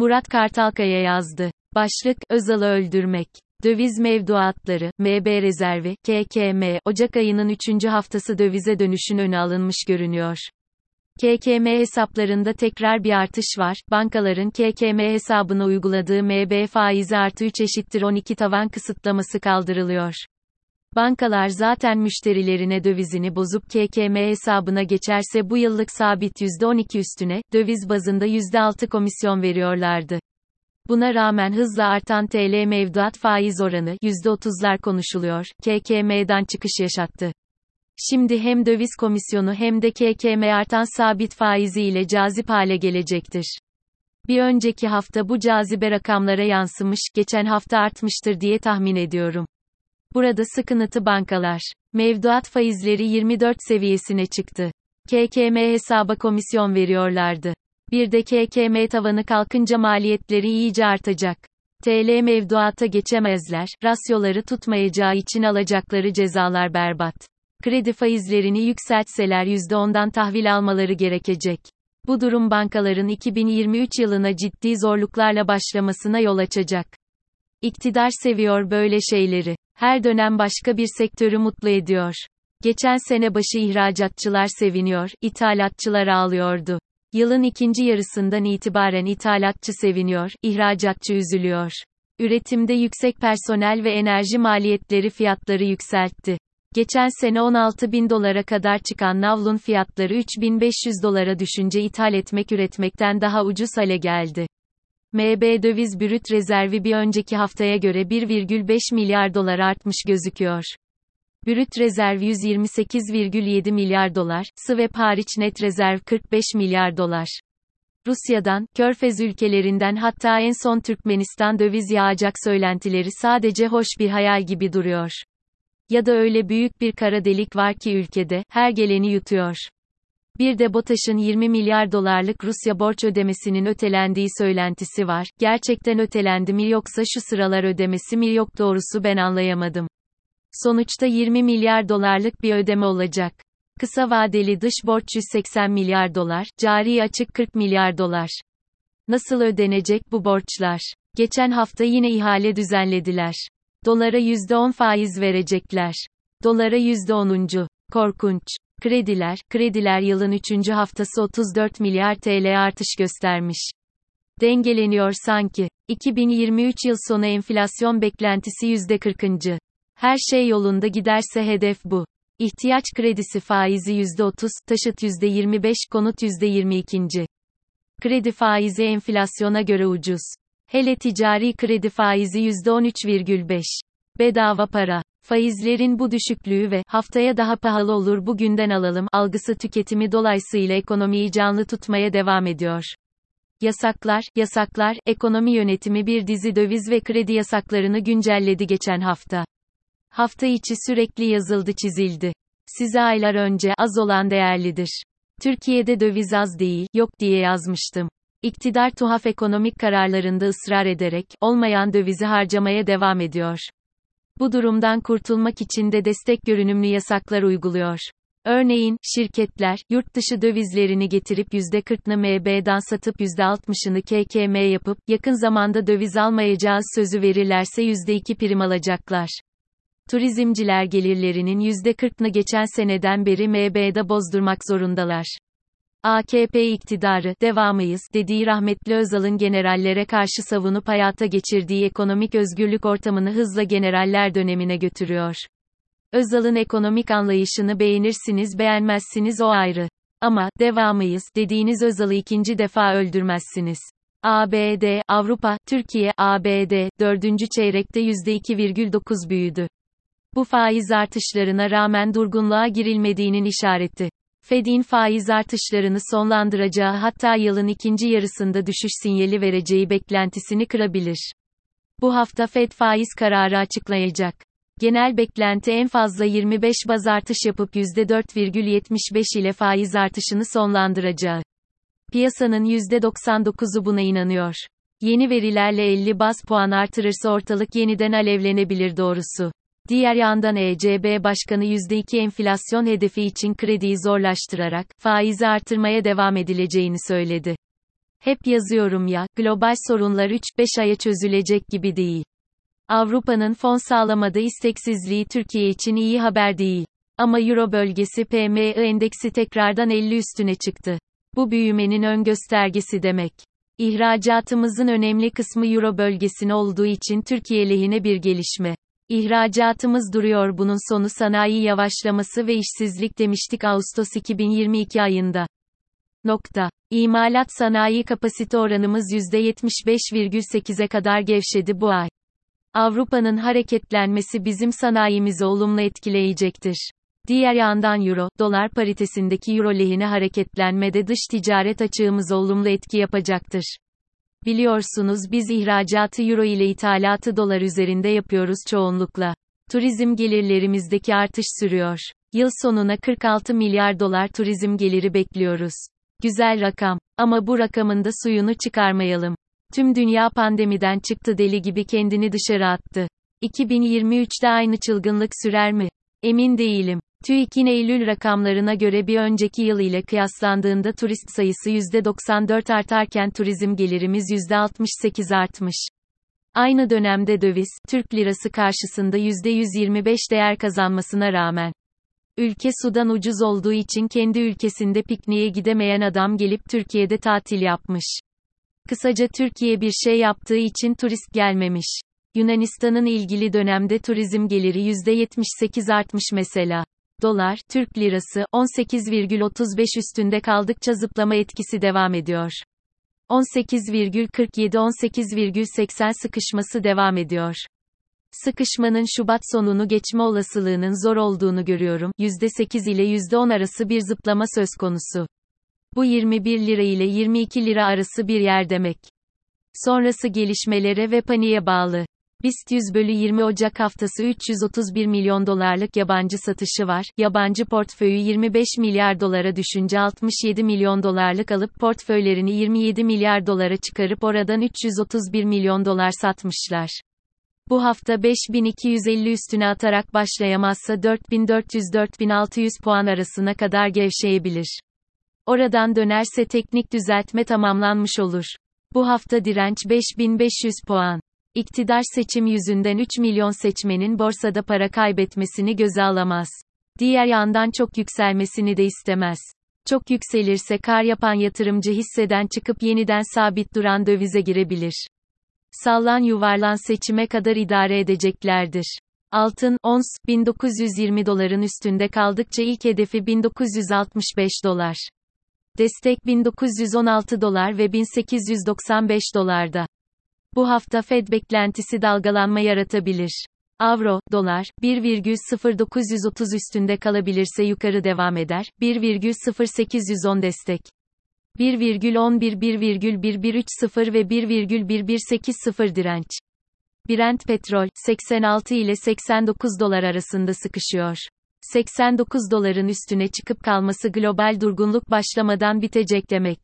Murat Kartalkaya yazdı. Başlık, Özal'ı öldürmek. Döviz mevduatları, MB rezervi, KKM, Ocak ayının 3. haftası dövize dönüşün önü alınmış görünüyor. KKM hesaplarında tekrar bir artış var. Bankaların KKM hesabına uyguladığı MB faizi artı 3 eşittir 12 tavan kısıtlaması kaldırılıyor. Bankalar zaten müşterilerine dövizini bozup KKM hesabına geçerse bu yıllık sabit %12 üstüne, döviz bazında %6 komisyon veriyorlardı. Buna rağmen hızla artan TL mevduat faiz oranı %30'lar konuşuluyor, KKM'den çıkış yaşattı. Şimdi hem döviz komisyonu hem de KKM artan sabit faizi ile cazip hale gelecektir. Bir önceki hafta bu cazibe rakamlara yansımış, geçen hafta artmıştır diye tahmin ediyorum. Burada sıkıntı bankalar. Mevduat faizleri 24 seviyesine çıktı. KKM hesaba komisyon veriyorlardı. Bir de KKM tavanı kalkınca maliyetleri iyice artacak. TL mevduata geçemezler, rasyoları tutmayacağı için alacakları cezalar berbat. Kredi faizlerini yükseltseler %10'dan tahvil almaları gerekecek. Bu durum bankaların 2023 yılına ciddi zorluklarla başlamasına yol açacak. İktidar seviyor böyle şeyleri. Her dönem başka bir sektörü mutlu ediyor. Geçen sene başı ihracatçılar seviniyor, ithalatçılar ağlıyordu. Yılın ikinci yarısından itibaren ithalatçı seviniyor, ihracatçı üzülüyor. Üretimde yüksek personel ve enerji maliyetleri fiyatları yükseltti. Geçen sene 16 bin dolara kadar çıkan navlun fiyatları 3500 dolara düşünce ithal etmek üretmekten daha ucuz hale geldi. MB döviz brüt rezervi bir önceki haftaya göre 1,5 milyar dolar artmış gözüküyor. Brüt rezerv 128,7 milyar dolar, swap hariç net rezerv 45 milyar dolar. Rusya'dan, Körfez ülkelerinden hatta en son Türkmenistan döviz yağacak söylentileri sadece hoş bir hayal gibi duruyor. Ya da öyle büyük bir kara delik var ki ülkede, her geleni yutuyor. Bir de BOTAŞ'ın 20 milyar dolarlık Rusya borç ödemesinin ötelendiği söylentisi var. Gerçekten ötelendi mi yoksa şu sıralar ödemesi mi yok doğrusu ben anlayamadım. Sonuçta 20 milyar dolarlık bir ödeme olacak. Kısa vadeli dış borç 180 milyar dolar, cari açık 40 milyar dolar. Nasıl ödenecek bu borçlar? Geçen hafta yine ihale düzenlediler. Dolara %10 faiz verecekler. Dolara %10. Korkunç. Krediler, krediler yılın 3. haftası 34 milyar TL artış göstermiş. Dengeleniyor sanki. 2023 yıl sonu enflasyon beklentisi %40. Her şey yolunda giderse hedef bu. İhtiyaç kredisi faizi %30, taşıt %25, konut %22. Kredi faizi enflasyona göre ucuz. Hele ticari kredi faizi %13,5. Bedava para. Faizlerin bu düşüklüğü ve haftaya daha pahalı olur bugünden alalım algısı tüketimi dolayısıyla ekonomiyi canlı tutmaya devam ediyor. Yasaklar, yasaklar, ekonomi yönetimi bir dizi döviz ve kredi yasaklarını güncelledi geçen hafta. Hafta içi sürekli yazıldı çizildi. Size aylar önce az olan değerlidir. Türkiye'de döviz az değil, yok diye yazmıştım. İktidar tuhaf ekonomik kararlarında ısrar ederek, olmayan dövizi harcamaya devam ediyor. Bu durumdan kurtulmak için de destek görünümlü yasaklar uyguluyor. Örneğin, şirketler, yurt dışı dövizlerini getirip %40'ını MB'dan satıp %60'ını KKM yapıp, yakın zamanda döviz almayacağız sözü verirlerse %2 prim alacaklar. Turizmciler gelirlerinin %40'ını geçen seneden beri MB'da bozdurmak zorundalar. AKP iktidarı, devamıyız, dediği rahmetli Özal'ın generallere karşı savunup hayata geçirdiği ekonomik özgürlük ortamını hızla generaller dönemine götürüyor. Özal'ın ekonomik anlayışını beğenirsiniz beğenmezsiniz o ayrı. Ama, devamıyız, dediğiniz Özal'ı ikinci defa öldürmezsiniz. ABD, Avrupa, Türkiye, ABD, dördüncü çeyrekte %2,9 büyüdü. Bu faiz artışlarına rağmen durgunluğa girilmediğinin işareti. Fed'in faiz artışlarını sonlandıracağı hatta yılın ikinci yarısında düşüş sinyali vereceği beklentisini kırabilir. Bu hafta Fed faiz kararı açıklayacak. Genel beklenti en fazla 25 baz artış yapıp %4,75 ile faiz artışını sonlandıracağı. Piyasanın %99'u buna inanıyor. Yeni verilerle 50 baz puan artırırsa ortalık yeniden alevlenebilir doğrusu. Diğer yandan ECB Başkanı %2 enflasyon hedefi için krediyi zorlaştırarak, faizi artırmaya devam edileceğini söyledi. Hep yazıyorum ya, global sorunlar 3-5 aya çözülecek gibi değil. Avrupa'nın fon sağlamadığı isteksizliği Türkiye için iyi haber değil. Ama Euro bölgesi PMI endeksi tekrardan 50 üstüne çıktı. Bu büyümenin ön göstergesi demek. İhracatımızın önemli kısmı Euro bölgesine olduğu için Türkiye lehine bir gelişme. İhracatımız duruyor bunun sonu sanayi yavaşlaması ve işsizlik demiştik Ağustos 2022 ayında. Nokta. İmalat sanayi kapasite oranımız %75,8'e kadar gevşedi bu ay. Avrupa'nın hareketlenmesi bizim sanayimizi olumlu etkileyecektir. Diğer yandan euro, dolar paritesindeki euro lehine hareketlenmede dış ticaret açığımız olumlu etki yapacaktır. Biliyorsunuz biz ihracatı euro ile ithalatı dolar üzerinde yapıyoruz çoğunlukla. Turizm gelirlerimizdeki artış sürüyor. Yıl sonuna 46 milyar dolar turizm geliri bekliyoruz. Güzel rakam. Ama bu rakamın da suyunu çıkarmayalım. Tüm dünya pandemiden çıktı deli gibi kendini dışarı attı. 2023'te aynı çılgınlık sürer mi? Emin değilim. TÜİK'in Eylül rakamlarına göre bir önceki yıl ile kıyaslandığında turist sayısı %94 artarken turizm gelirimiz %68 artmış. Aynı dönemde döviz, Türk lirası karşısında %125 değer kazanmasına rağmen. Ülke sudan ucuz olduğu için kendi ülkesinde pikniğe gidemeyen adam gelip Türkiye'de tatil yapmış. Kısaca Türkiye bir şey yaptığı için turist gelmemiş. Yunanistan'ın ilgili dönemde turizm geliri %78 artmış mesela. Dolar, Türk lirası 18,35 üstünde kaldıkça zıplama etkisi devam ediyor. 18,47-18,80 sıkışması devam ediyor. Sıkışmanın Şubat sonunu geçme olasılığının zor olduğunu görüyorum. %8 ile %10 arası bir zıplama söz konusu. Bu 21 lira ile 22 lira arası bir yer demek. Sonrası gelişmelere ve paniğe bağlı. BIST 100 bölü 20 Ocak haftası 331 milyon dolarlık yabancı satışı var. Yabancı portföyü 25 milyar dolara düşünce 67 milyon dolarlık alıp portföylerini 27 milyar dolara çıkarıp oradan 331 milyon dolar satmışlar. Bu hafta 5250 üstüne atarak başlayamazsa 4400-4600 puan arasına kadar gevşeyebilir. Oradan dönerse teknik düzeltme tamamlanmış olur. Bu hafta direnç 5500 puan. İktidar seçim yüzünden 3 milyon seçmenin borsada para kaybetmesini göze alamaz. Diğer yandan çok yükselmesini de istemez. Çok yükselirse kar yapan yatırımcı hisseden çıkıp yeniden sabit duran dövize girebilir. Sallan yuvarlan seçime kadar idare edeceklerdir. Altın, ons, 1920 doların üstünde kaldıkça ilk hedefi 1965 dolar. Destek 1916 dolar ve 1895 dolarda. Bu hafta Fed beklentisi dalgalanma yaratabilir. Avro, dolar, 1,0930 üstünde kalabilirse yukarı devam eder, 1,0810 destek. 1,11 1,1130 ve 1,1180 direnç. Brent petrol, 86 ile 89 dolar arasında sıkışıyor. 89 doların üstüne çıkıp kalması global durgunluk başlamadan bitecek demek.